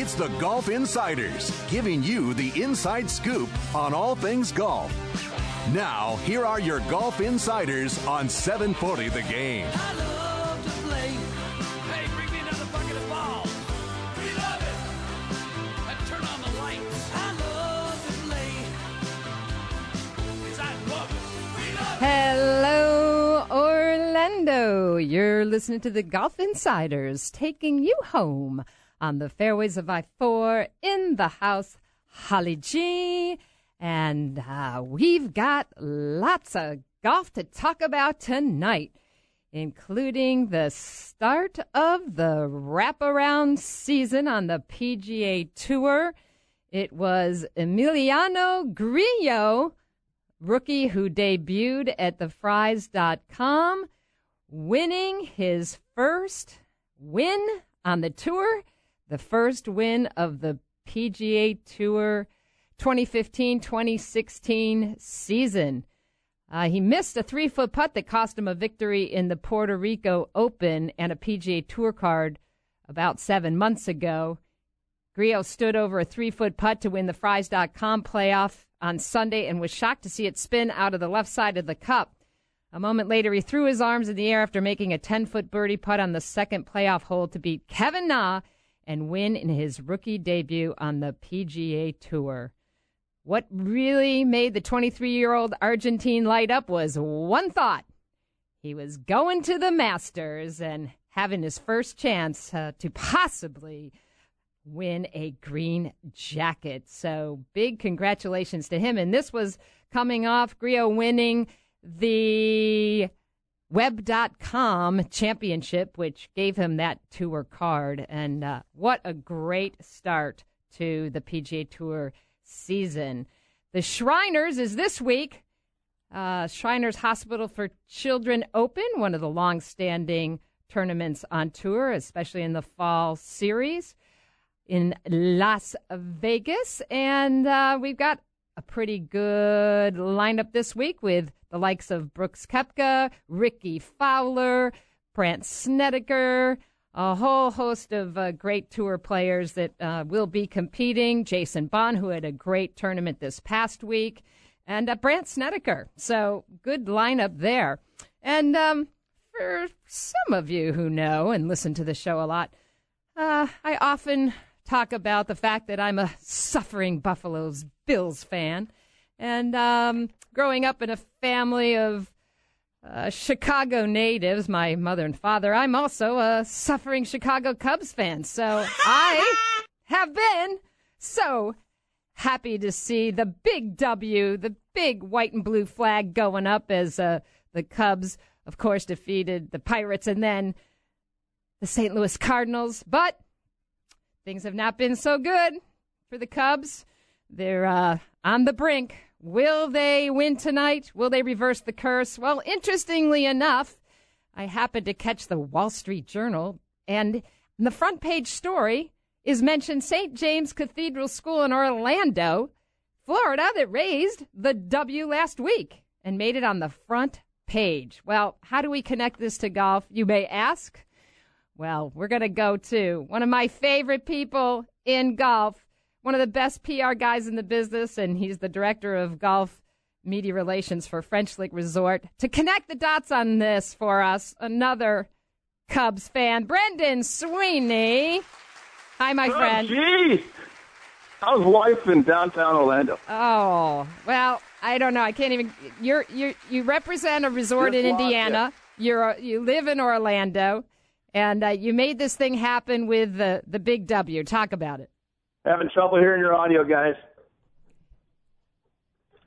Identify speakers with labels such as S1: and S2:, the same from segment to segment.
S1: It's the Golf Insiders, giving you the inside scoop on all things golf. Now, here are your Golf Insiders on 740 The Game.
S2: I love to play. Hey, bring me another bucket of balls. We love it. And turn on the lights. I love to play. Yes, I love it. We love
S3: Hello, Orlando. You're listening to the Golf Insiders taking you home on the fairways of I 4 in the house, Holly G. And uh, we've got lots of golf to talk about tonight, including the start of the wraparound season on the PGA Tour. It was Emiliano Grillo rookie who debuted at the Frys.com, winning his first win on the tour, the first win of the PGA Tour 2015 2016 season. Uh, he missed a three foot putt that cost him a victory in the Puerto Rico Open and a PGA Tour card about seven months ago. Grillo stood over a three foot putt to win the Frys.com playoff on Sunday and was shocked to see it spin out of the left side of the cup. A moment later, he threw his arms in the air after making a 10 foot birdie putt on the second playoff hole to beat Kevin Na and win in his rookie debut on the PGA Tour. What really made the 23 year old Argentine light up was one thought. He was going to the Masters and having his first chance uh, to possibly win a green jacket. So big congratulations to him. And this was coming off Grillo winning the web.com championship, which gave him that tour card. And uh, what a great start to the PGA Tour season. The Shriners is this week. Uh, Shriners Hospital for Children Open, one of the long standing tournaments on tour, especially in the fall series in Las Vegas. And uh, we've got a pretty good lineup this week with the likes of Brooks Koepka, Rickie Fowler, Brandt Snedeker, a whole host of uh, great tour players that uh, will be competing. Jason Bohn, who had a great tournament this past week, and uh, Brandt Snedeker. So good lineup there. And um, for some of you who know and listen to the show a lot, uh, I often talk about the fact that I'm a suffering Buffalo's Bills fan. And um, growing up in a family of uh, Chicago natives, my mother and father, I'm also a suffering Chicago Cubs fan. So I have been so happy to see the big W, the big white and blue flag going up as uh, the Cubs, of course, defeated the Pirates and then the St. Louis Cardinals. But things have not been so good for the Cubs. They're uh, on the brink. Will they win tonight? Will they reverse the curse? Well, interestingly enough, I happened to catch the Wall Street Journal, and the front page story is mentioned St. James Cathedral School in Orlando, Florida, that raised the W last week and made it on the front page. Well, how do we connect this to golf, you may ask? Well, we're going to go to one of my favorite people in golf, one of the best PR guys in the business, and he's the director of golf media relations for French Lick Resort. To connect the dots on this for us, another Cubs fan, Brendan Sweeney. Hi, my
S4: Oh,
S3: friend.
S4: gee. How's life in downtown Orlando?
S3: Oh well, I don't know. I can't even. You're you you represent a resort
S4: Just
S3: in Indiana.
S4: it.
S3: You're you live in Orlando, and uh, you made this thing happen with the the big W. Talk about it.
S4: Having trouble hearing your audio, guys.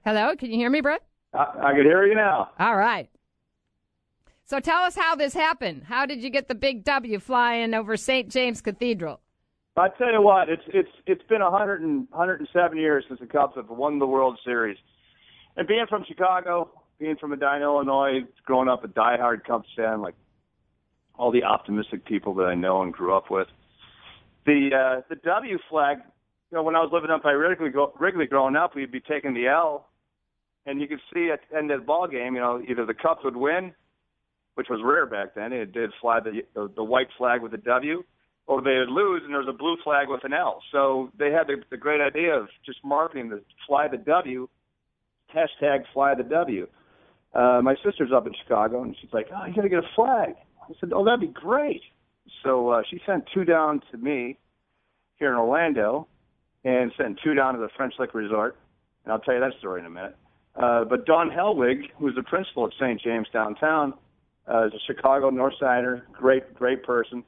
S3: Hello, can you hear me, Brett?
S4: I, I can hear you now.
S3: All right. So tell us how this happened. How did you get the big W flying over St. James Cathedral?
S4: I tell you what, it's it's it's been a hundred and hundred and seven years since the Cubs have won the World Series. And being from Chicago, being from Medinah, Illinois, growing up a diehard Cubs fan, like all the optimistic people that I know and grew up with, the uh, the W flag. You know, when I was living up by Wrigley, Wrigley growing up, we'd be taking the L, and you could see at the end of the ball game, you know, either the Cubs would win, which was rare back then. It did fly the the, the white flag with the W, or they would lose and there was a blue flag with an L. So they had the, the great idea of just marketing the fly the W, hashtag fly the W. Uh, my sister's up in Chicago and she's like, oh, you got to get a flag. I said, oh, that'd be great. So uh, she sent two down to me here in Orlando and sent two down to the French Lick Resort. And I'll tell you that story in a minute. Uh, but Don Helwig, who's the principal at St. James downtown, uh, is a Chicago North Sider, great, great person.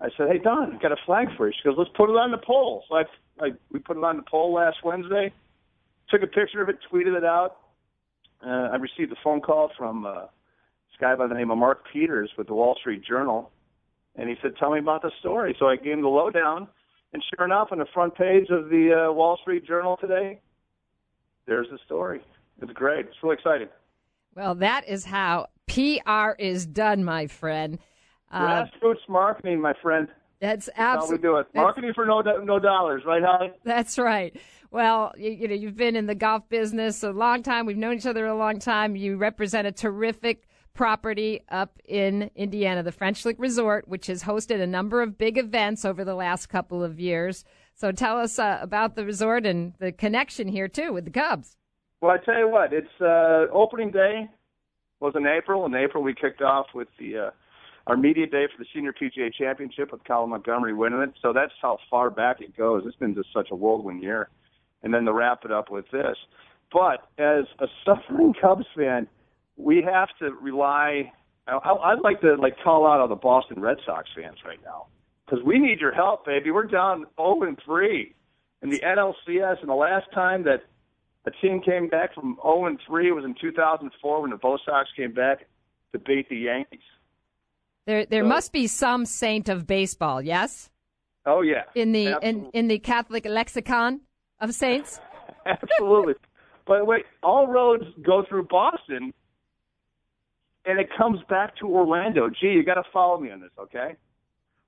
S4: I said, "Hey Don, I got a flag for you." She goes, "Let's put it on the pole." So I, I we put it on the pole last Wednesday. Took a picture of it, tweeted it out. Uh, I received a phone call from uh, this guy by the name of Mark Peters with the Wall Street Journal, and he said, "Tell me about the story." So I gave him the lowdown, and sure enough, on the front page of the uh, Wall Street Journal today, there's the story. It's great. It's really exciting.
S3: Well, that is how PR is done, my friend.
S4: Uh, Grassroots marketing, my friend.
S3: That's
S4: absolutely how we do it. Marketing for no no dollars, right, Holly?
S3: That's right. Well, you, you, know, you've been in the golf business a long time. We've known each other a long time. You represent a terrific property up in Indiana, the French Lick Resort, which has hosted a number of big events over the last couple of years. So tell us uh, about the resort and the connection here too with the Cubs.
S4: Well, I tell you what, it's uh, opening day was in April. In April, we kicked off with the uh, our media day for the Senior PGA Championship with Colin Montgomerie winning it. So that's how far back it goes. It's been just such a whirlwind year. And then to wrap it up with this. But as a suffering Cubs fan, we have to rely. I, would like to like call out all the Boston Red Sox fans right now because we need your help, baby. We're down 0 and 3 in the NLCS, and the last time that a team came back from 0 and 3 was in 2004 when the Bo Sox came back to beat the Yankees.
S3: There, there so, must be some saint of baseball. Yes.
S4: Oh yeah.
S3: In the in, in the Catholic lexicon of saints.
S4: Absolutely. By the way, all roads go through Boston, and it comes back to Orlando. Gee, you got to follow me on this, okay?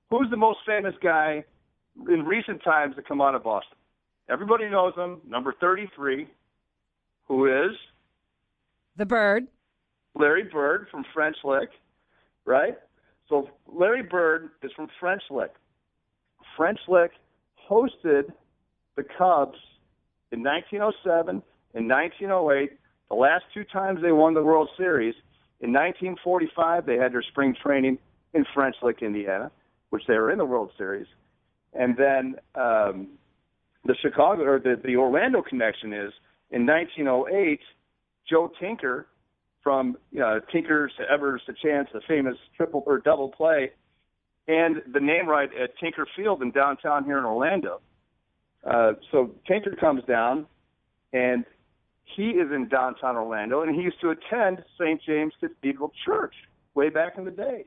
S4: Who's the most famous guy in recent times to come out of Boston? Everybody knows him. Number thirty-three, who is
S3: the Bird.
S4: Larry Bird from French Lick, right? So Larry Bird is from French Lick. French Lick hosted the Cubs in 1907 and 1908. The last two times they won the World Series. In 1945, they had their spring training in French Lick, Indiana, which they were in the World Series. And then um, the Chicago or the, the Orlando connection is in 1908, Joe Tinker from you know, Tinkers to Evers to Chance, the famous triple or double play, and the name right at Tinker Field in downtown here in Orlando. Uh, so Tinker comes down, and he is in downtown Orlando, and he used to attend St. James Cathedral Church way back in the day.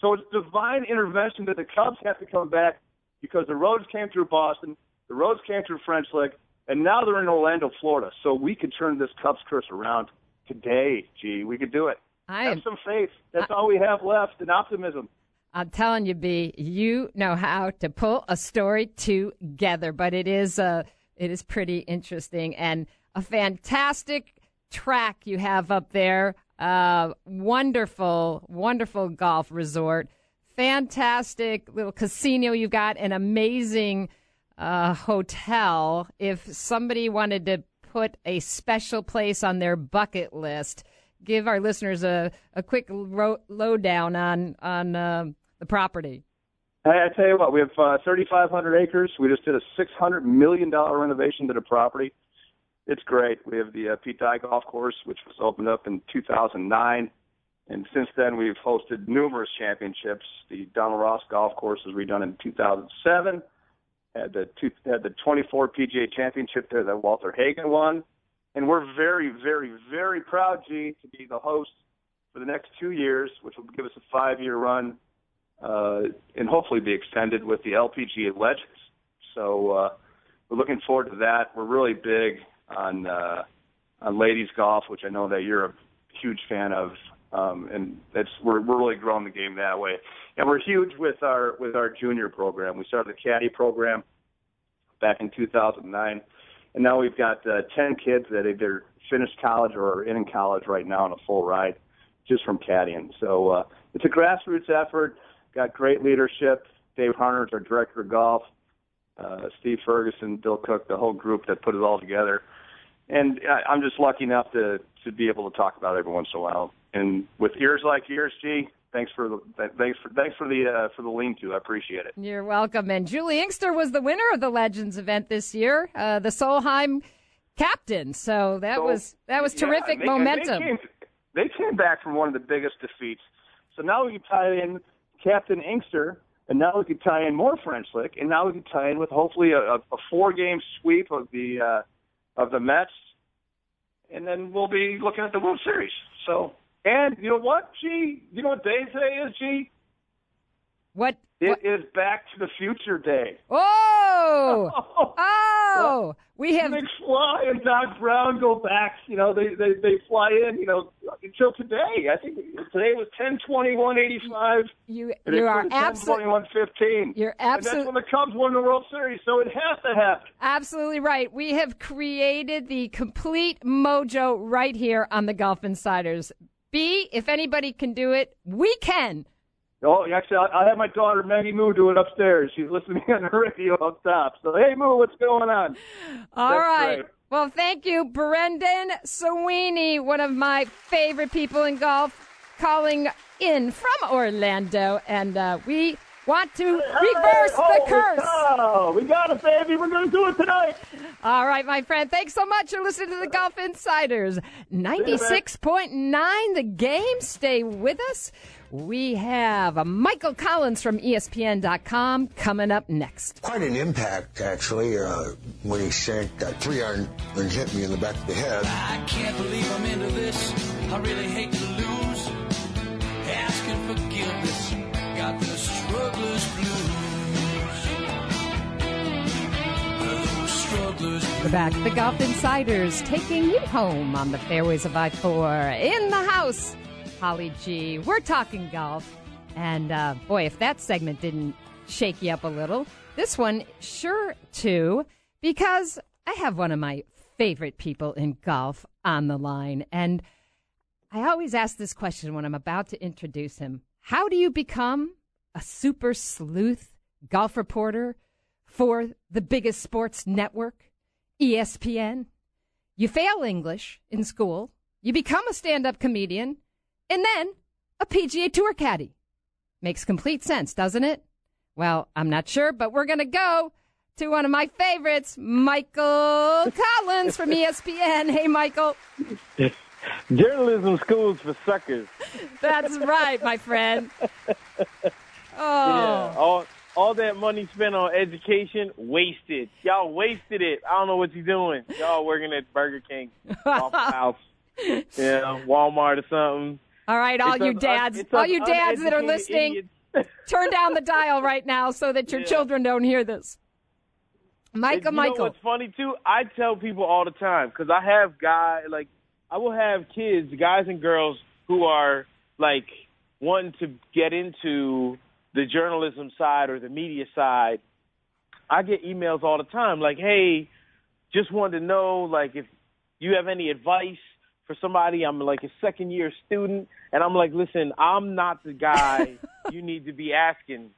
S4: So it's divine intervention that the Cubs have to come back because the roads came through Boston, the roads came through French Lick, and now they're in Orlando, Florida. So we could turn this Cubs curse around today. Gee, we could do it. I have am, some faith. That's I, all we have left, and optimism.
S3: I'm telling you, B, you know how to pull a story together, but it is uh, it is pretty interesting and a fantastic track you have up there. Uh, wonderful, wonderful golf resort. Fantastic little casino you've got, an amazing uh, hotel. If somebody wanted to put a special place on their bucket list. Give our listeners a, a quick ro- lowdown on on uh, the property.
S4: I, I tell you what, we have uh, 3,500 acres. We just did a 600 million dollar renovation to the property. It's great. We have the uh, Pete Dye Golf Course, which was opened up in 2009. And since then, we've hosted numerous championships. The Donald Ross Golf Course was redone in 2007 had the two, had the 24 PGA Championship there that Walter Hagen won, and we're very, very, very proud, G, to be the host for the next two years, which will give us a five-year run, uh, and hopefully be extended with the LPGA Legends. So uh, we're looking forward to that. We're really big on uh, on ladies golf, which I know that you're a huge fan of, um, and that's we're we're really growing the game that way. And we're huge with our with our junior program. We started the caddy program back in 2009, and now we've got uh, 10 kids that either finished college or are in college right now on a full ride, just from caddying. So uh, it's a grassroots effort. Got great leadership. Dave Harner's our director of golf. Uh, Steve Ferguson, Bill Cook, the whole group that put it all together. And I, I'm just lucky enough to to be able to talk about it every once in a while. And with ears like yours, G, thanks for the thanks for thanks for the uh, for the lean to. I appreciate it.
S3: You're welcome. And Juli Inkster was the winner of the Legends event this year, uh, the Solheim captain. So that
S4: So,
S3: was that was terrific
S4: and they-
S3: momentum.
S4: They came, they came back from one of the biggest defeats. So now we can tie in Captain Inkster, and now we can tie in more French Lick, and now we can tie in with hopefully a, a, a four-game sweep of the uh, of the Mets, and then we'll be looking at the World Series. So, and you know what, G? You know what day today is, G?
S3: What?
S4: It
S3: what-
S4: is Back to the Future Day.
S3: Oh! Oh! oh. We have
S4: McFly and Doc Brown go back. You know, they they they fly in. You know, until today. I think today was ten twenty one eighty five.
S3: you.
S4: And
S3: You are
S4: 10,
S3: absolutely.
S4: 21, 15.
S3: You're absolutely.
S4: And that's when the Cubs won the World Series, so it has to happen.
S3: Absolutely right. We have created the complete mojo right here on the Golf Insiders. B, if anybody can do it, we can.
S4: Oh, actually, I, I have my daughter Maggie Moo do it upstairs. She's listening on the radio up top. So, hey, Moo, what's going on?
S3: All
S4: That's
S3: right.
S4: great.
S3: Well, thank you, Brendan Sweeney, one of my favorite people in golf, calling in from Orlando. And uh, we want to reverse the curse.
S4: Oh, we got it, baby. We're going to do it tonight.
S3: All right, my friend. Thanks so much. You're listening to the Golf Insiders. 96.9 the game. Stay with us. We have uh, Michael Collins from ESPN.com coming up next.
S5: Quite an impact, actually, uh, when he sank that three iron and hit me in the back of the head.
S2: I can't believe I'm into this. I really hate to lose. Asking forgiveness. Got the strugglers
S3: We're back. The Golf Insiders taking you home on the fairways of I 4 in the house. Holly G. We're talking golf. And uh, boy, if that segment didn't shake you up a little, this one sure too, because I have one of my favorite people in golf on the line. And I always ask this question when I'm about to introduce him How do you become a super sleuth golf reporter for the biggest sports network, ESPN? You fail English in school, you become a stand up comedian, and then a PGA Tour caddy. Makes complete sense, doesn't it? Well, I'm not sure, but we're going to go to one of my favorites, Michael Collins from ESPN. Hey, Michael.
S6: Journalism schools for suckers.
S3: That's right, my friend.
S6: Yeah.
S3: Oh,
S6: All all that money spent on education, wasted. Y'all wasted it. I don't know what you're doing. Y'all working at Burger King, Waffle House, yeah, Walmart or something.
S3: all right, all
S6: It's
S3: you
S6: uh,
S3: dads,
S6: it's
S3: all you dads that are listening, turn down the dial right now so that your
S6: Yeah.
S3: children don't hear this. Michael,
S6: you know
S3: Michael.
S6: what's funny too? I tell people all the time because I have guys like I will have kids, guys and girls who are like wanting to get into the journalism side or the media side. I get emails all the time like, "Hey, just wanted to know like if you have any advice for somebody. I'm like a second year student, and I'm like, listen, I'm not the guy you need to be asking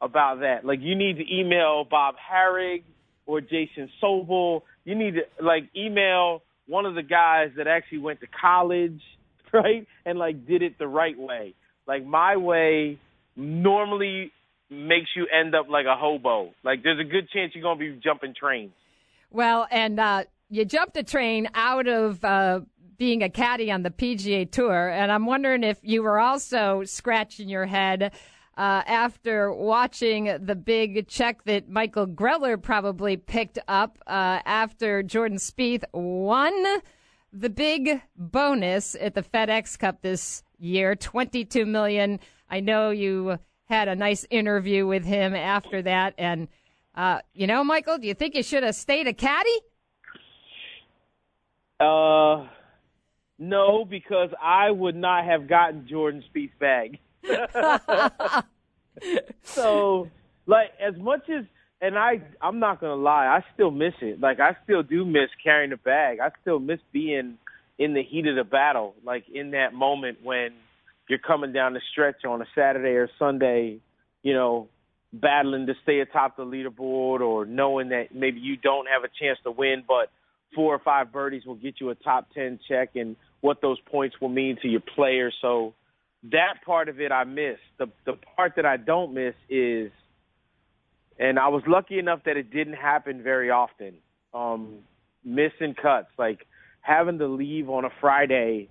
S6: about that. Like, you need to email Bob Harig or Jason Sobel. You need to like email one of the guys that actually went to college, right, and like did it the right way. Like my way normally makes you end up like a hobo. Like there's a good chance you're gonna be jumping trains.
S3: Well, and uh, you jumped a train out of uh, being a caddy on the PGA Tour, and I'm wondering if you were also scratching your head uh, after watching the big check that Michael Greller probably picked up uh, after Jordan Spieth won the big bonus at the FedEx Cup this year, 22 million. I know you had a nice interview with him after that, and Uh, you know, Michael, do you think you should have stayed a caddy?
S6: Uh, no, because I would not have gotten Jordan Spieth's bag. so, like, as much as, and I, I'm not gonna lie, I still miss it. Like, I still do miss carrying the bag. I still miss being in the heat of the battle, like in that moment when you're coming down the stretch on a Saturday or Sunday, you know, battling to stay atop the leaderboard or knowing that maybe you don't have a chance to win, but four or five birdies will get you a top 10 check and what those points will mean to your players. So that part of it I miss. The the part that I don't miss is and I was lucky enough that it didn't happen very often. Um missing cuts like having to leave on a Friday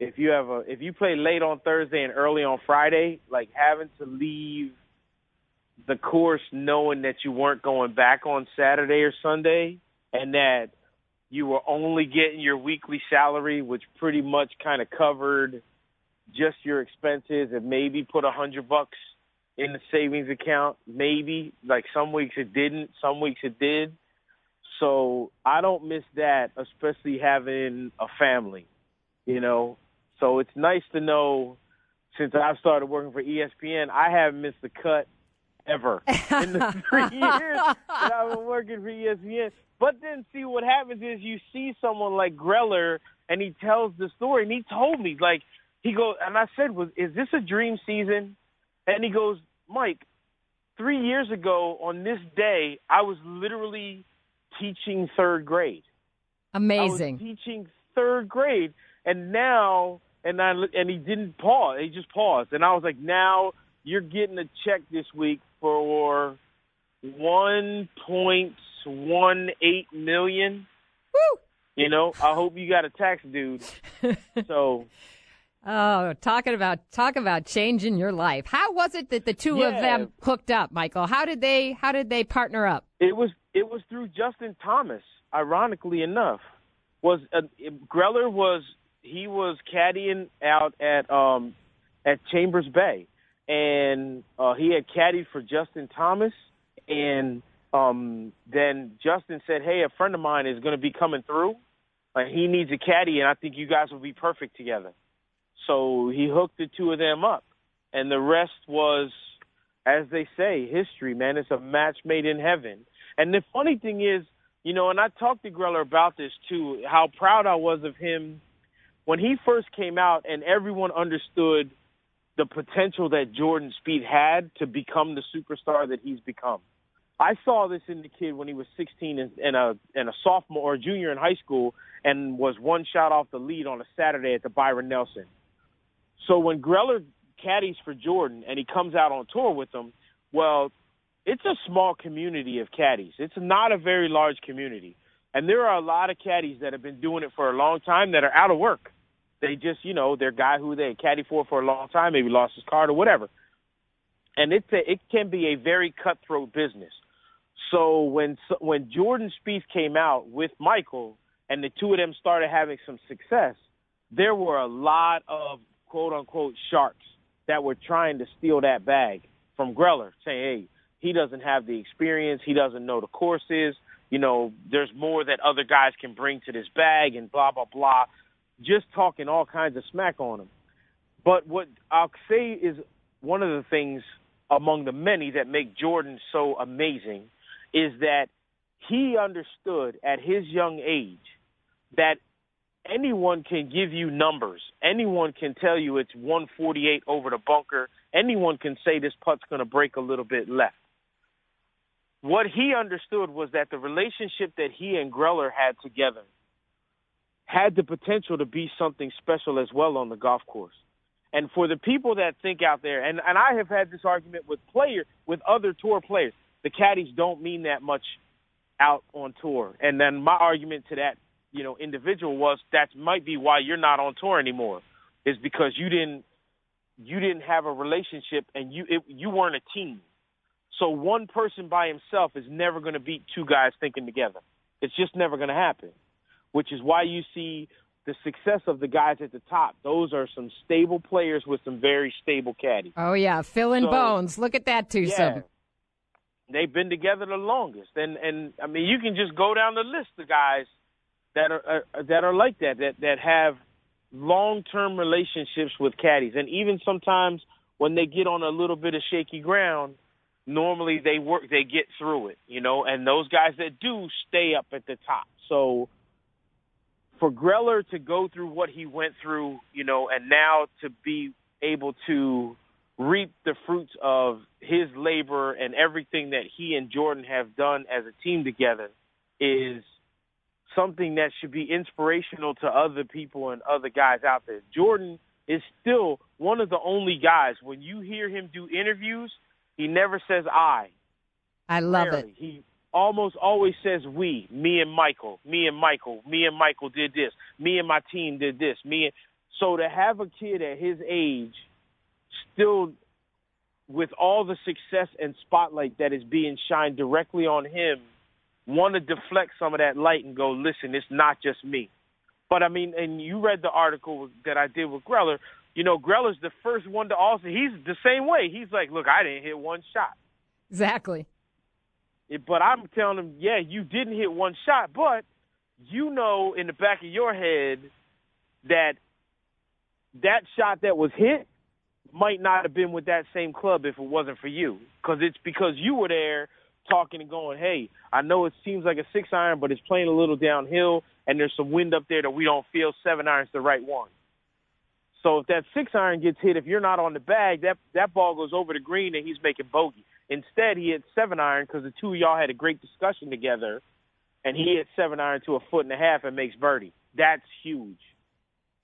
S6: if you have a if you play late on Thursday and early on Friday, like having to leave the course knowing that you weren't going back on Saturday or Sunday and that you were only getting your weekly salary, which pretty much kind of covered just your expenses and maybe put a hundred bucks in the savings account. Maybe like some weeks it didn't, some weeks it did. So I don't miss that, especially having a family, you know. So it's nice to know since I've started working for ESPN, I haven't missed a cut ever in the three years that I've been working for ESPN. But then see what happens is you see someone like Greller and he tells the story and he told me like he goes and I said was is this a dream season? And he goes, Mike, three years ago on this day I was literally teaching third grade.
S3: Amazing.
S6: I was teaching third grade, and now, and I and he didn't pause. He just paused, and I was like, now you're getting a check this week for one point one eight million.
S3: Woo!
S6: You know, I hope you got a tax dude. so
S3: Oh, talking about talk about changing your life. How was it that the two of them hooked up, Michael? How did they how did they partner up?
S6: It was it was through Justin Thomas. Ironically enough, was uh, Greller was he was caddying out at um at Chambers Bay, and uh, he had caddied for Justin Thomas, and um then Justin said, "Hey, a friend of mine is going to be coming through, he needs a caddy, and I think you guys will be perfect together." So he hooked the two of them up, and the rest was, as they say, history. Man, it's a match made in heaven. And the funny thing is, you know, and I talked to Greller about this too, how proud I was of him when he first came out and everyone understood the potential that Jordan Spieth had to become the superstar that he's become. I saw this in the kid when he was 16 and, and a and a sophomore or junior in high school and was one shot off the lead on a Saturday at the Byron Nelson. So when Greller caddies for Jordan and he comes out on tour with them, well, it's a small community of caddies. It's not a very large community. And there are a lot of caddies that have been doing it for a long time that are out of work. They just, you know, they're guy who they caddy for for a long time, maybe lost his card or whatever. And it's a, it can be a very cutthroat business. So when when Jordan Spieth came out with Michael and the two of them started having some success, there were a lot of quote unquote sharks that were trying to steal that bag from Greller, saying, "Hey, he doesn't have the experience, he doesn't know the courses, you know, there's more that other guys can bring to this bag and blah blah blah." Just talking all kinds of smack on him. But what I'll say is one of the things among the many that make Jordan so amazing is that he understood at his young age that anyone can give you numbers. Anyone can tell you it's 148 over the bunker. Anyone can say this putt's going to break a little bit left. What he understood was that the relationship that he and Greller had together had the potential to be something special as well on the golf course. And for the people that think out there, and, and I have had this argument with player with other tour players, the caddies don't mean that much out on tour. And then my argument to that, you know, individual was that might be why you're not on tour anymore, is because you didn't you didn't have a relationship and you it, you weren't a team. So one person by himself is never going to beat two guys thinking together. It's just never going to happen. Which is why you see the success of the guys at the top. Those are some stable players with some very stable caddies.
S3: Oh yeah, Phil and
S6: So-
S3: Bones. Look at that twosome.
S6: Yeah. they've been together the longest. And and I mean, you can just go down the list of guys that are uh, that are like that that that have long-term relationships with caddies, and even sometimes when they get on a little bit of shaky ground, normally they work, they get through it, you know. And those guys that do stay up at the top. So for Greller to go through what he went through, you know, and now to be able to reap the fruits of his labor and everything that he and Jordan have done as a team together is something that should be inspirational to other people and other guys out there. Jordan is still one of the only guys when you hear him do interviews, he never says I.
S3: I love
S6: Rarely.
S3: it.
S6: He almost always says we, me and Michael, me and Michael, me and Michael did this, me and my team did this, me and so to have a kid at his age still with all the success and spotlight that is being shined directly on him want to deflect some of that light and go, listen, it's not just me. But I mean, and you read the article that I did with Greller. You know, Greller's the first one to also. He's the same way. He's like, look, I didn't hit one shot.
S3: Exactly.
S6: But I'm telling him, yeah, you didn't hit one shot, but you know in the back of your head that that shot that was hit might not have been with that same club if it wasn't for you. Because it's because you were there talking and going, hey, I know it seems like a six iron, but it's playing a little downhill, and there's some wind up there that we don't feel seven iron's the right one. So if that six iron gets hit, if you're not on the bag, that that ball goes over the green and he's making bogey. Instead, he hit seven iron because the two of y'all had a great discussion together, and he hit seven iron to a foot and a half and makes birdie. That's huge.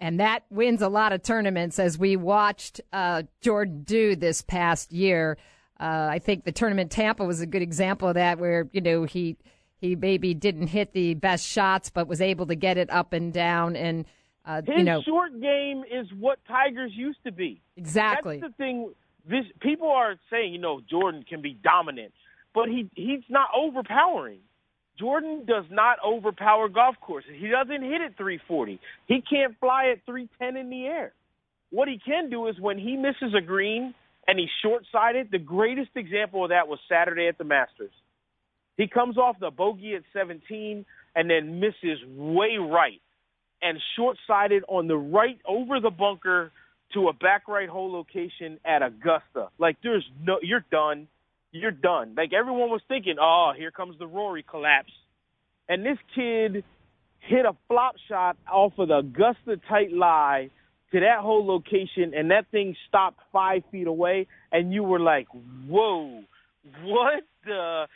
S3: And that wins a lot of tournaments as we watched uh, Jordan do this past year. Uh, I think the tournament Tampa was a good example of that, where you know he he maybe didn't hit the best shots, but was able to get it up and down, and uh,
S6: His
S3: you know
S6: short game is what Tigers used to be.
S3: exactly.
S6: That's the thing. This people are saying, you know, Jordan can be dominant, but he he's not overpowering. Jordan does not overpower golf courses. He doesn't hit at 340. He can't fly at 310 in the air. What he can do is when he misses a green and he's short-sighted, the greatest example of that was Saturday at the Masters. He comes off the bogey at 17 and then misses way right and short-sighted on the right over the bunker to a back right hole location at Augusta. Like there's no, you're done. You're done. Like everyone was thinking, oh, here comes the Rory collapse. And this kid hit a flop shot off of the Augusta tight lie to that hole location, and that thing stopped five feet away, and you were like, whoa, what the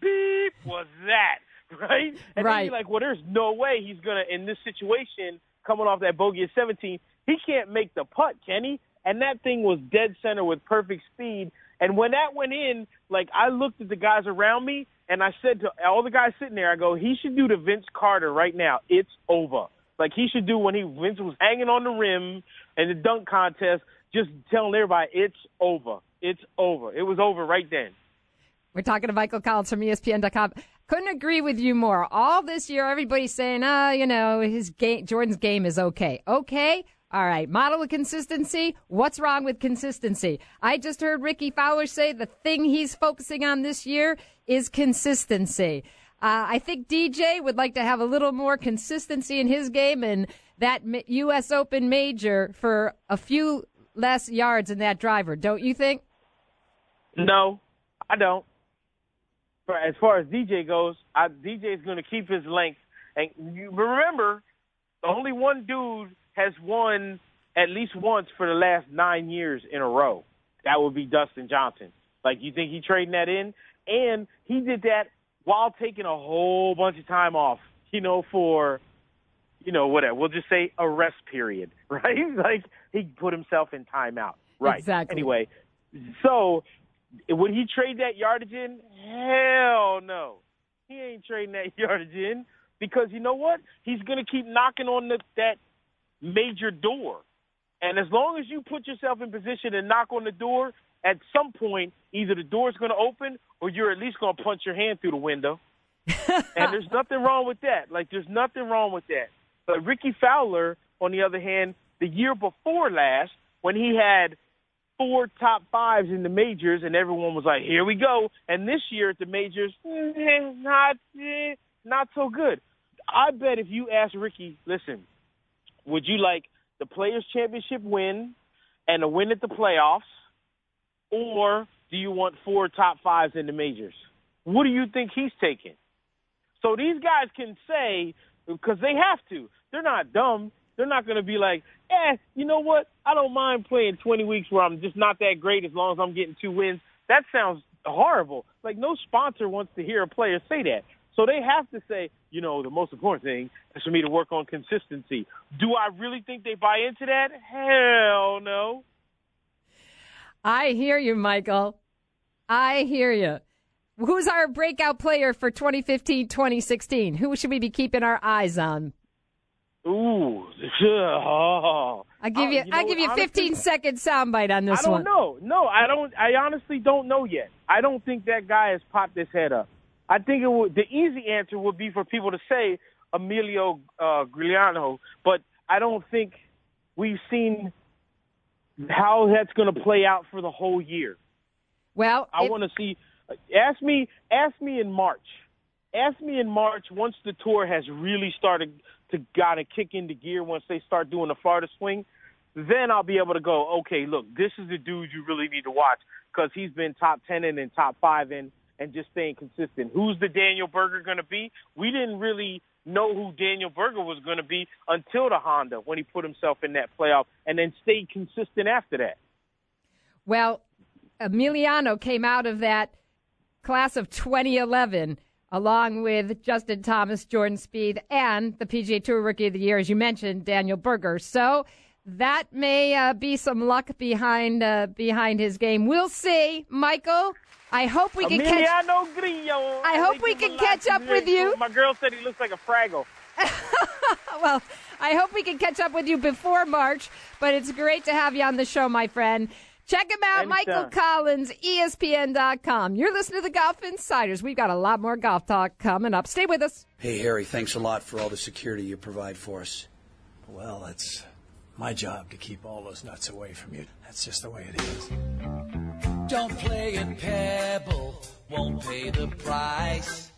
S6: beep was that? Right? And then
S3: Right.
S6: you're like, well, there's no way he's going to, in this situation, coming off that bogey at 17, he can't make the putt, can he? And that thing was dead center with perfect speed. And when that went in, like I looked at the guys around me and I said to all the guys sitting there, I go, he should do the Vince Carter right now. It's over. Like he should do when he Vince was hanging on the rim in the dunk contest, just telling everybody it's over. It's over. It was over right then.
S3: We're talking to Michael Collins from ESPN.com. Couldn't agree with you more. All this year, everybody's saying, ah, you know, his game, Jordan's game is okay. Okay. All right. Model of consistency. What's wrong with consistency? I just heard Rickie Fowler say the thing he's focusing on this year is consistency. Uh, I think DJ would like to have a little more consistency in his game and that U.S. Open major for a few less yards in that driver. Don't you think?
S6: No, I don't. For as far as DJ goes, DJ is going to keep his length. And you remember, the only one dude has won at least once for the last nine years in a row. That would be Dustin Johnson. Like, you think he trading that in? And he did that while taking a whole bunch of time off, you know, for, you know, whatever. We'll just say a rest period, right? Like, he put himself in timeout. Right.
S3: Exactly.
S6: Anyway, so would he trade that yardage in? Hell no. He ain't trading that yardage in because you know what? He's going to keep knocking on the, that major door. And as long as you put yourself in position and knock on the door, at some point, either the door's going to open or you're at least going to punch your hand through the window. and there's nothing wrong with that. Like, there's nothing wrong with that. But Rickie Fowler, on the other hand, the year before last, when he had four top fives in the majors, and everyone was like, "Here we go." And this year at the majors, eh, not eh, not so good. I bet if you ask Rickie, listen, would you like the Players Championship win and a win at the playoffs, or do you want four top fives in the majors? What do you think he's taking? So these guys can say because they have to. They're not dumb. They're not going to be like, eh, you know what? I don't mind playing 20 weeks where I'm just not that great as long as I'm getting two wins. That sounds horrible. Like no sponsor wants to hear a player say that. So they have to say, you know, the most important thing is for me to work on consistency. Do I really think they buy into that? Hell no.
S3: I hear you, Michael. I hear you. Who's our breakout player for 2015 2016? Who should we be keeping our eyes on?
S6: Ooh. Oh.
S3: I give you,
S6: Uh, you know
S3: I give you
S6: what,
S3: 15
S6: honestly-
S3: second soundbite on this one.
S6: I don't
S3: one.
S6: know. No, I don't. I honestly don't know yet. I don't think that guy has popped his head up. I think it would. The easy answer would be for people to say Emilio uh, Giuliano, but I don't think we've seen how that's going to play out for the whole year.
S3: Well,
S6: I want to see. Ask me. Ask me in March. Ask me in March once the tour has really started to got to kick into gear. Once they start doing the Florida swing, then I'll be able to go. Okay, look, this is the dude you really need to watch because he's been top ten in and top five in, and just staying consistent. Who's the Daniel Berger going to be? We didn't really know who Daniel Berger was going to be until the Honda when he put himself in that playoff, and then stayed consistent after that.
S3: Well, Emiliano came out of that class of 2011 along with Justin Thomas, Jordan Spieth, and the PGA Tour Rookie of the Year, as you mentioned, Daniel Berger. So that may uh, be some luck behind uh, behind his game. We'll see, Michael. I hope we can catch.
S6: Grillo.
S3: I hope we can catch up with you.
S6: My girl said he looks like a Fraggle.
S3: Well, I hope we can catch up with you before March. But it's great to have you on the show, my friend. Check him out, Michael
S6: Anytime.
S3: Collins, E ESPN.com. You're listening to the Golf Insiders. We've got a lot more golf talk coming up. Stay with us.
S7: Hey, Harry, thanks a lot for all the security you provide for us.
S8: Well, it's my job to keep all those nuts away from you. That's just the way it is.
S2: Don't play at Pebble, won't pay the price.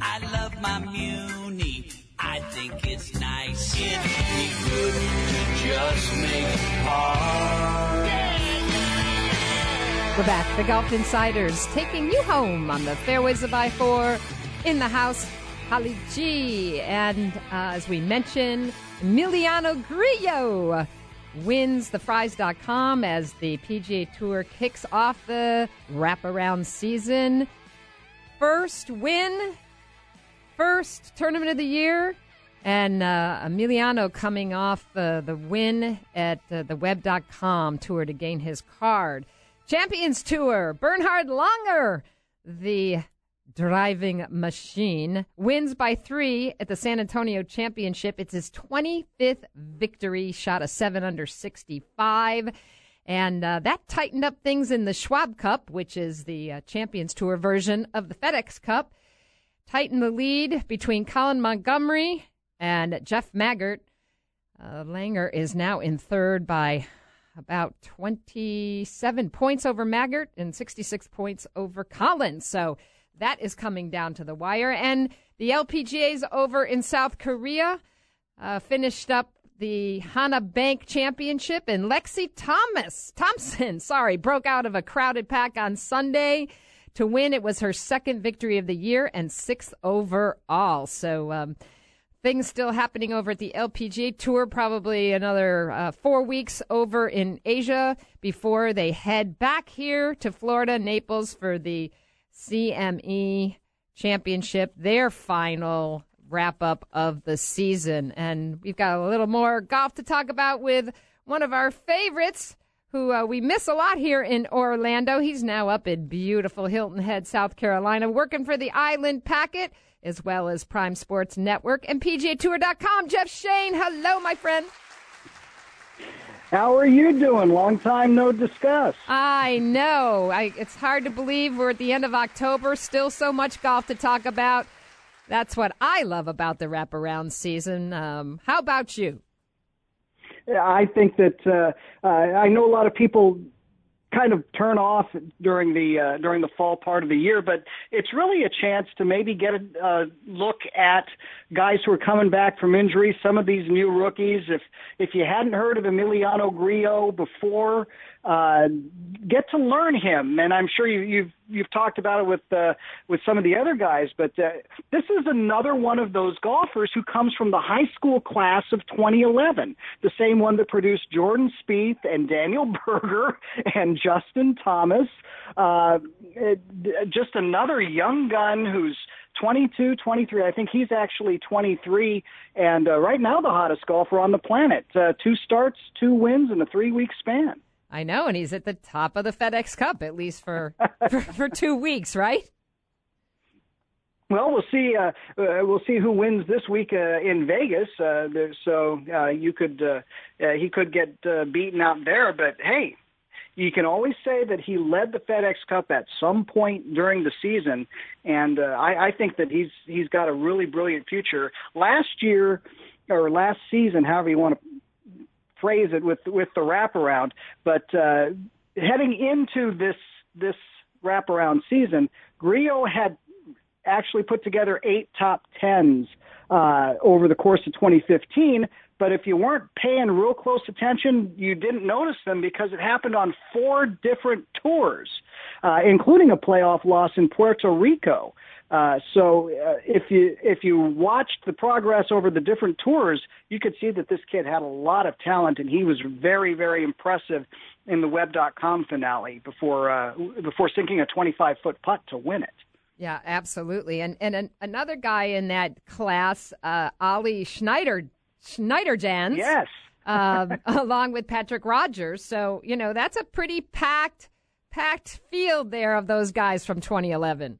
S2: I love my Muni, I think it's nice. It'd be good to just make part.
S3: We're back. The Golf Insiders taking you home on the fairways of I 4 in the house. Holly G. And uh, as we mentioned, Emiliano Grillo wins the Frys.com as the PGA Tour kicks off the wraparound season. First win, first tournament of the year. And uh, Emiliano coming off uh, the win at uh, the web.com tour to gain his card. Champions Tour, Bernhard Langer, the driving machine, wins by three at the San Antonio Championship. It's his 25th victory, shot a 7 under 65. And uh, that tightened up things in the Schwab Cup, which is the uh, Champions Tour version of the FedEx Cup. Tightened the lead between Colin Montgomerie and Jeff Maggert. Uh, Langer is now in third by about 27 points over Maggert and 66 points over Collins. So that is coming down to the wire. And the LPGA's over in South Korea uh, finished up the Hana Bank Championship, and Lexi Thomas Thompson, sorry, broke out of a crowded pack on Sunday to win. It was her second victory of the year and sixth overall. So. Um, Things still happening over at the LPGA Tour, probably another uh, four weeks over in Asia before they head back here to Florida, Naples for the CME Championship, their final wrap up of the season. And we've got a little more golf to talk about with one of our favorites who uh, we miss a lot here in Orlando. He's now up in beautiful Hilton Head, South Carolina, working for the Island Packet as well as Prime Sports Network and PGAtour.com. Jeff Shain, hello, my friend.
S9: How are you doing? Long time no discuss.
S3: I know. I, it's hard to believe we're at the end of October. Still so much golf to talk about. That's what I love about the wraparound season. Um, how about you?
S9: I think that uh, uh, I know a lot of people kind of turn off during the uh, during the fall part of the year, but it's really a chance to maybe get a uh, look at guys who are coming back from injury. Some of these new rookies, if if you hadn't heard of Emiliano Grillo before, uh, get to learn him. And I'm sure you, you've you've talked about it with uh, with some of the other guys, but uh, this is another one of those golfers who comes from the high school class of 2011, the same one that produced Jordan Spieth and Daniel Berger and Justin Thomas. Uh, it, just another young gun who's 22, 23. I think he's actually 23, and uh, right now the hottest golfer on the planet. Uh, two starts, two wins in a three week span.
S3: I know, and he's at the top of the FedEx Cup at least for for, for two weeks, right?
S9: Well, we'll see. Uh, uh, we'll see who wins this week uh, in Vegas. Uh, so uh, you could uh, uh, he could get uh, beaten out there, but hey, you can always say that he led the FedEx Cup at some point during the season, and uh, I, I think that he's he's got a really brilliant future. Last year or last season, however you want to phrase it with with the wraparound. But uh, heading into this this wraparound season, Grillo had actually put together eight top tens uh, over the course of 2015. But if you weren't paying real close attention, you didn't notice them because it happened on four different tours, uh, including a playoff loss in Puerto Rico. Uh, so uh, if you if you watched the progress over the different tours, you could see that this kid had a lot of talent, and he was very very impressive in the Web.com finale before uh, before sinking a 25 foot putt to win it.
S3: Yeah, absolutely. And and an, another guy in that class, uh, Ollie Schneider Schniederjans.
S9: Yes.
S3: um, along with Patrick Rodgers. So you know that's a pretty packed packed field there of those guys from 2011.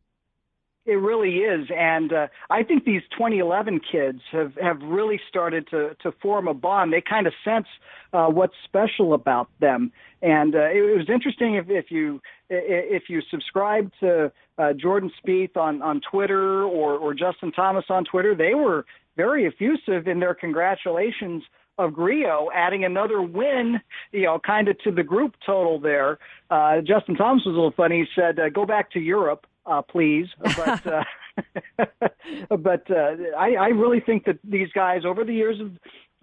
S9: It really is, and uh, I think these 2011 kids have have really started to to form a bond. They kind of sense uh, what's special about them, and uh, it, it was interesting if if you if you subscribe to uh, Jordan Spieth on on Twitter or or Justin Thomas on Twitter, they were very effusive in their congratulations of Grillo, adding another win, you know, kind of to the group total there. Uh, Justin Thomas was a little funny. He said, uh, "Go back to Europe." Uh, please. But uh, but uh, I, I really think that these guys, over the years of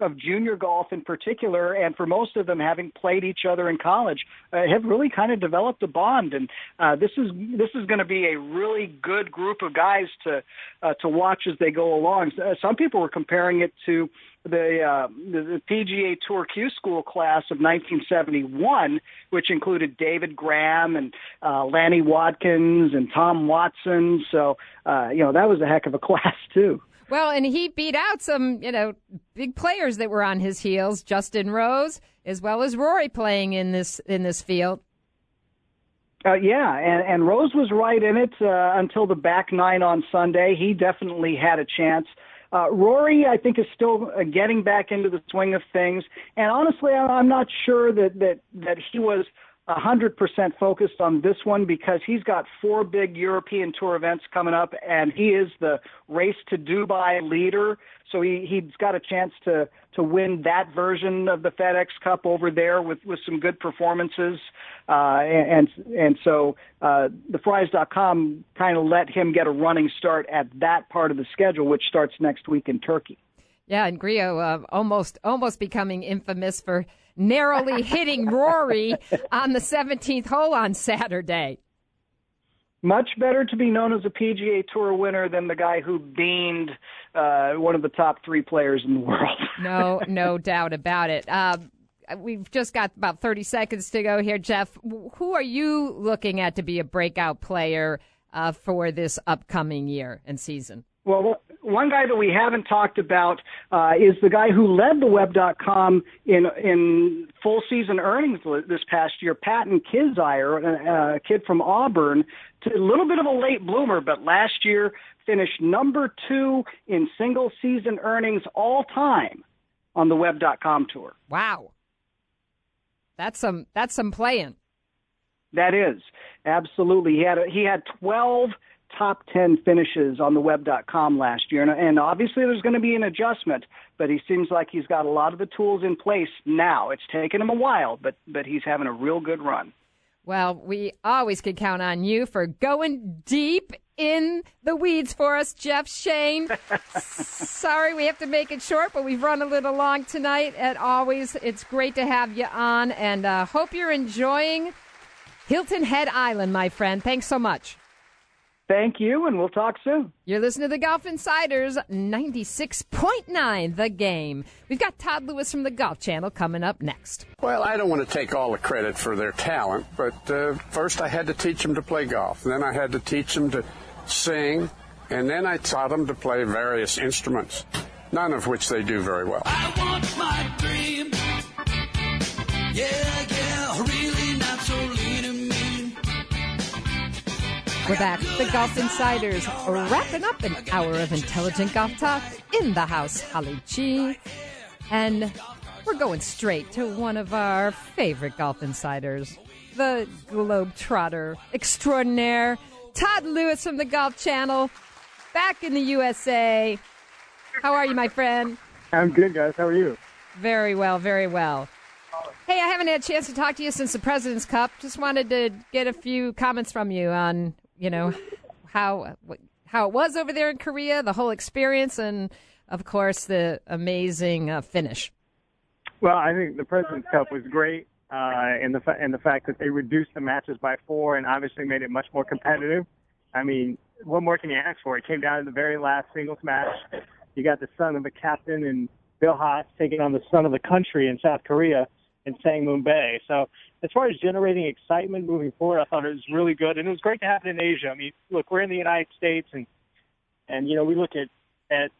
S9: of junior golf in particular, and for most of them having played each other in college, uh, have really kind of developed a bond. And uh, this is this is going to be a really good group of guys to uh, to watch as they go along. Uh, some people were comparing it to the, uh, the PGA Tour Q School class of 1971, which included David Graham and uh, Lanny Wadkins and Tom Watson. So uh, you know that was a heck of a class too.
S3: Well, and he beat out some, you know, big players that were on his heels, Justin Rose, as well as Rory playing in this in this field.
S9: Uh, yeah, and, and Rose was right in it uh, until the back nine on Sunday. He definitely had a chance. Uh, Rory, I think, is still uh, getting back into the swing of things, and honestly, I'm not sure that that that he was 100% focused on this one because he's got four big European Tour events coming up, and he is the race to Dubai leader. So he he's got a chance to to win that version of the FedEx Cup over there with with some good performances, uh, and and so uh, the Frys.com kind of let him get a running start at that part of the schedule, which starts next week in Turkey.
S3: Yeah, and Grillo uh, almost almost becoming infamous for narrowly hitting Rory on the 17th hole on Saturday.
S9: Much better to be known as a PGA Tour winner than the guy who beamed uh, one of the top three players in the world.
S3: no, no doubt about it. Uh, we've just got about 30 seconds to go here, Jeff. Who are you looking at to be a breakout player uh, for this upcoming year and season?
S9: Well, one guy that we haven't talked about uh, is the guy who led the web.com in in full season earnings this past year, Patton Kizzire, a, a kid from Auburn, a little bit of a late bloomer, but last year finished number two in single season earnings all time on the web.com tour.
S3: Wow. That's some that's some playing.
S9: That is. Absolutely. He had a, he had 12 top 10 finishes on the web.com last year. And, and obviously there's going to be an adjustment, but he seems like he's got a lot of the tools in place now. It's taken him a while, but, but he's having a real good run.
S3: Well, we always can count on you for going deep in the weeds for us, Jeff Shain. Sorry, we have to make it short, but we've run a little long tonight. And always, it's great to have you on, and uh, hope you're enjoying Hilton Head Island, my friend. Thanks so much.
S9: Thank you, and we'll talk soon.
S3: You're listening to the Golf Insiders 96.9 The Game. We've got Todd Lewis from the Golf Channel coming up next.
S10: Well, I don't want to take all the credit for their talent, but uh, first I had to teach them to play golf. Then I had to teach them to sing, and then I taught them to play various instruments, none of which they do very well.
S2: I want my dream. Yeah, yeah,
S3: We're back. The Golf Insiders wrapping up an hour of intelligent golf talk in the house, Holly G. And we're going straight to one of our favorite golf insiders, the Globetrotter extraordinaire, Todd Lewis from the Golf Channel, back in the USA. How are you, my friend?
S11: I'm good, guys. How are you?
S3: Very well, very well. Hey, I haven't had a chance to talk to you since the President's Cup. Just wanted to get a few comments from you on, you know, how how it was over there in Korea, the whole experience, and of course the amazing uh, finish.
S11: Well, I think the President's Cup was great uh, in the fa- in the fact that they reduced the matches by four and obviously made it much more competitive. I mean, what more can you ask for? It came down to the very last singles match. You got the son of the captain and Bill Haas taking on the son of the country in South Korea in Sangmoon Bae. So as far as generating excitement moving forward, I thought it was really good, and it was great to have it in Asia. I mean, look, we're in the United States, and and you know we look at at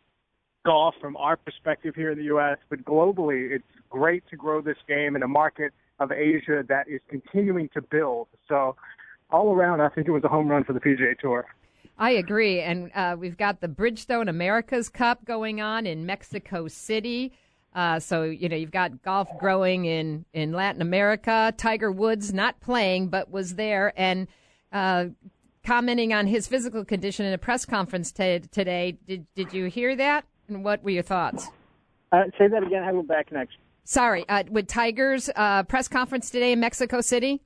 S11: golf from our perspective here in the U.S., but globally, it's great to grow this game in a market of Asia that is continuing to build. So all around, I think it was a home run for the PGA Tour.
S3: I agree, and uh, we've got the Bridgestone Americas Cup going on in Mexico City. Uh, so you know you've got golf growing in in Latin America. Tiger Woods not playing, but was there and uh, commenting on his physical condition in a press conference t- today. Did did you hear that? And what were your thoughts?
S11: Uh, say that again. I a bad connection.
S3: Sorry, uh, with Tiger's uh, press conference today in Mexico City.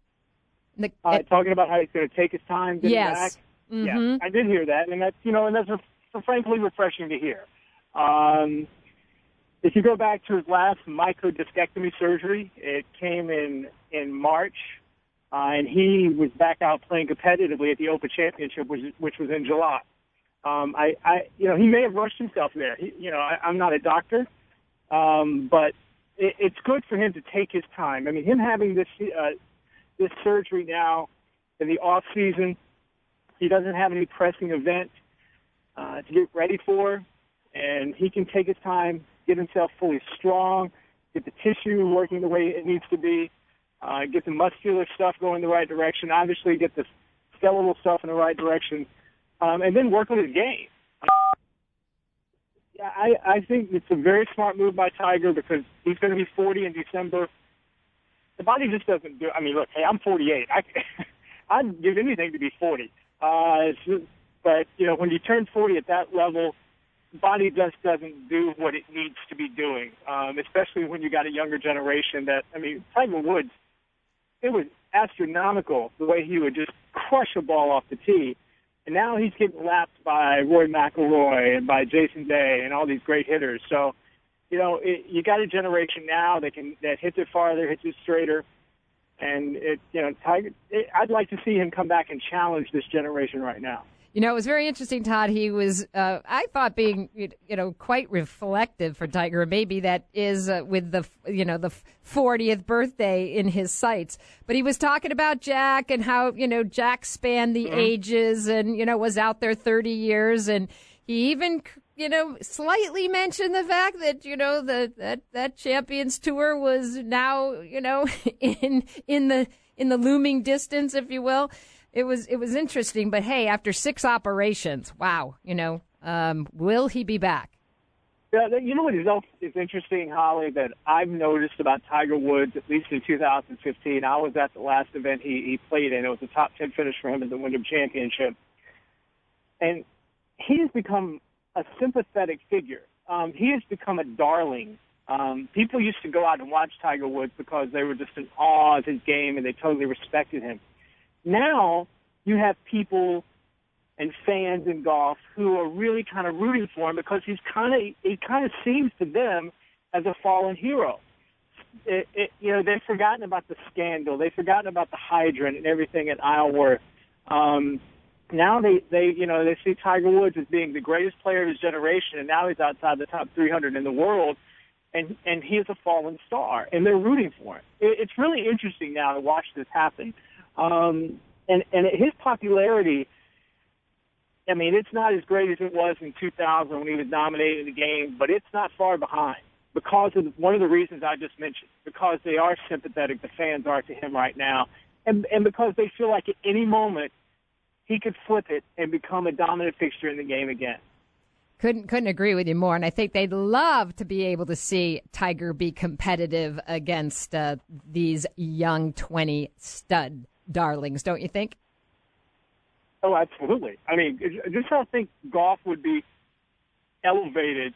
S3: The,
S11: Uh, talking about how he's going to take his time getting
S3: Yes.
S11: back.
S3: Mhm.
S11: Yeah, I did hear that, and that's you know, and that's re- frankly refreshing to hear. Um, if you go back to his last microdiscectomy surgery, it came in in March, uh, and he was back out playing competitively at the Open Championship, which, which was in July. Um, I, I, you know, he may have rushed himself there. He, you know, I, I'm not a doctor, um, but it, it's good for him to take his time. I mean, him having this uh, this surgery now in the off season, he doesn't have any pressing event uh, to get ready for, and he can take his time, get himself fully strong, get the tissue working the way it needs to be, uh, get the muscular stuff going the right direction, obviously get the skeletal stuff in the right direction, um, and then work on his game. Yeah, I, I think it's a very smart move by Tiger because he's going to be 40 in December. The body just doesn't do. I mean, look, hey, I'm 48. I, I'd give anything to be 40. Uh, it's, but you know, when you turn 40 at that level, body just doesn't do what it needs to be doing. Um, especially when you got a younger generation that. I mean, Tiger Woods. It was astronomical the way he would just crush a ball off the tee. And now he's getting lapped by Rory McIlroy and by Jason Day and all these great hitters. So, you know, it, you got a generation now that can that hits it farther, hits it straighter, and it, you know, Tiger. It, I'd like to see him come back and challenge this generation right now.
S3: You know, it was very interesting, Todd. He was, uh, I thought, being you know quite reflective for Tiger. Maybe that is uh, with the you know the 40th birthday in his sights. But he was talking about Jack and how you know Jack spanned the ages and you know was out there 30 years, and he even you know slightly mentioned the fact that you know the that that Champions Tour was now you know in in the in the looming distance, if you will it was it was interesting. But hey, after six operations, wow, you know, um, will he be back?
S11: Yeah, you know what is else is interesting, Holly, that I've noticed about Tiger Woods, at least in 2015. I was at the last event he, he played in. It was a top 10 finish for him in the Wyndham Championship. And he has become a sympathetic figure. Um, he has become a darling Um, people used to go out and watch Tiger Woods because they were just in awe of his game and they totally respected him. Now you have people and fans in golf who are really kind of rooting for him because he's kind of he kind of seems to them as a fallen hero. It, it, you know, they've forgotten about the scandal. They've forgotten about the hydrant and everything at Isleworth. Um, now they, they, you know, they see Tiger Woods as being the greatest player of his generation, and now he's outside the top 300 in the world, and and he is a fallen star, and they're rooting for him. It, it's really interesting now to watch this happen, um, and and his popularity. I mean, it's not as great as it was in 2000 when he was dominating the game, but it's not far behind because of one of the reasons I just mentioned. Because they are sympathetic, the fans are to him right now, and and because they feel like at any moment he could flip it and become a dominant fixture in the game again.
S3: Couldn't couldn't agree with you more, and I think they'd love to be able to see Tiger be competitive against uh, these young twenty stud darlings, don't you think?
S11: Oh, absolutely. I mean, I just I think golf would be elevated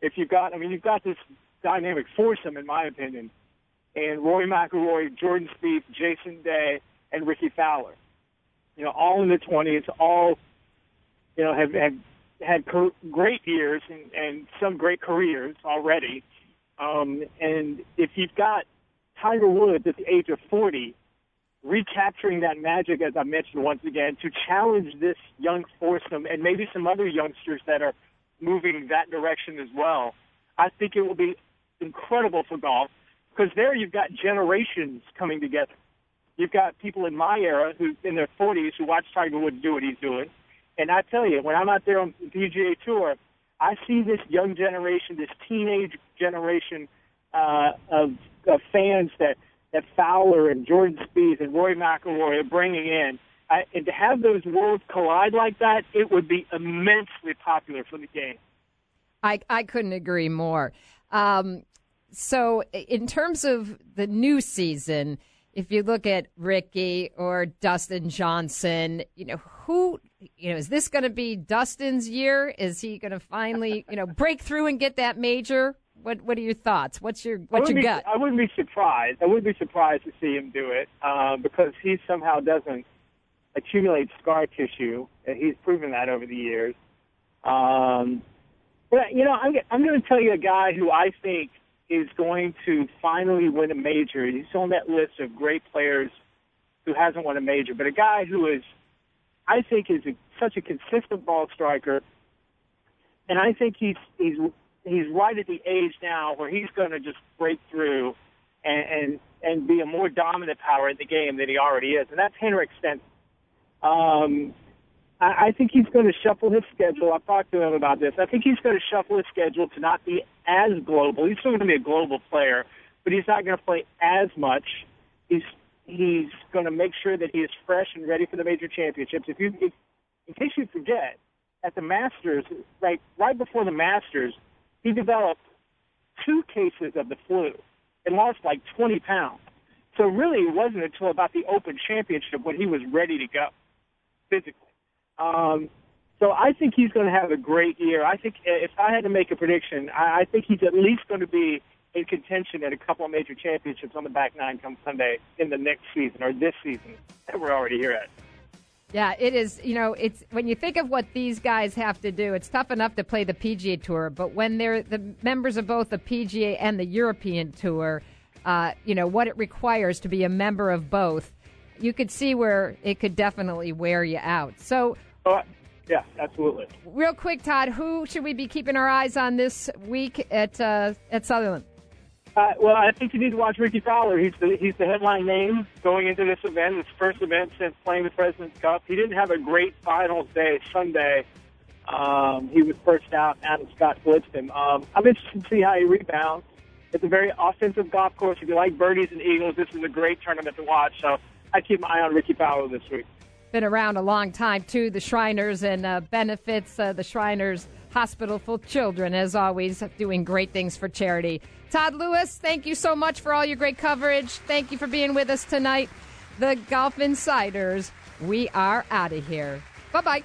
S11: if you got. I mean, you've got this dynamic foursome, in my opinion, and Rory McIlroy, Jordan Spieth, Jason Day, and Rickie Fowler. You know, all in the twenties, all you know have have had great years and, and some great careers already. Um, and if you've got Tiger Woods at the age of 40, recapturing that magic, as I mentioned once again, to challenge this young foursome and maybe some other youngsters that are moving that direction as well, I think it will be incredible for golf because there you've got generations coming together. You've got people in my era who, in their 40s, who watch Tiger Woods do what he's doing and I tell you, when I'm out there on the PGA Tour, I see this young generation, this teenage generation uh, of, of fans that that Fowler and Jordan Spieth and Rory McIlroy are bringing in. I, and to have those worlds collide like that, it would be immensely popular for the game.
S3: I I couldn't agree more. Um, so, in terms of the new season, if you look at Rickie or Dustin Johnson, you know who you know, is this going to be Dustin's year? Is he going to finally, you know, break through and get that major? What What are your thoughts? What's your What's your
S11: be,
S3: gut?
S11: I wouldn't be surprised. I wouldn't be surprised to see him do it uh, because he somehow doesn't accumulate scar tissue. He's proven that over the years. Um, but you know, I'm I'm going to tell you a guy who I think is going to finally win a major. He's on that list of great players who hasn't won a major, but a guy who is I think is a, such a consistent ball striker, and I think he's he's he's right at the age now where he's going to just break through and, and and be a more dominant power in the game than he already is, and that's Henrik Stenson. Um, I, I think he's going to shuffle his schedule. I've talked to him about this. I think he's going to shuffle his schedule to not be as global. He's still going to be a global player, but he's not going to play as much. He's he's going to make sure that he is fresh and ready for the major championships. If you, if, in case you forget, at the Masters, like right before the Masters, he developed two cases of the flu and lost like 20 pounds. So really, it wasn't until about the Open Championship when he was ready to go physically. Um, so I think he's going to have a great year. I think if I had to make a prediction, I, I think he's at least going to be in contention at a couple of major championships on the back nine come Sunday in the next season or this season that we're already here at.
S3: Yeah, it is. You know, it's when you think of what these guys have to do, it's tough enough to play the PGA Tour, but when they're the members of both the PGA and the European Tour, uh, you know, what it requires to be a member of both, you could see where it could definitely wear you out. So,
S11: uh, yeah, absolutely.
S3: Real quick, Todd, who should we be keeping our eyes on this week at uh, at Summerlin?
S11: Uh, well, I think you need to watch Rickie Fowler. He's the he's the headline name going into this event. His first event since playing the President's Cup. He didn't have a great finals day Sunday. Um, he was first out. Adam Scott blitzed him. Um, I'm interested to see how he rebounds. It's a very offensive golf course. If you like birdies and eagles, this is a great tournament to watch. So I keep my eye on Rickie Fowler this week.
S3: Been around a long time too. The Shriners and uh, benefits uh, the Shriners Hospital for Children, as always, doing great things for charity. Todd Lewis, thank you so much for all your great coverage. Thank you for being with us tonight. The Golf Insiders, we are out of here. Bye bye.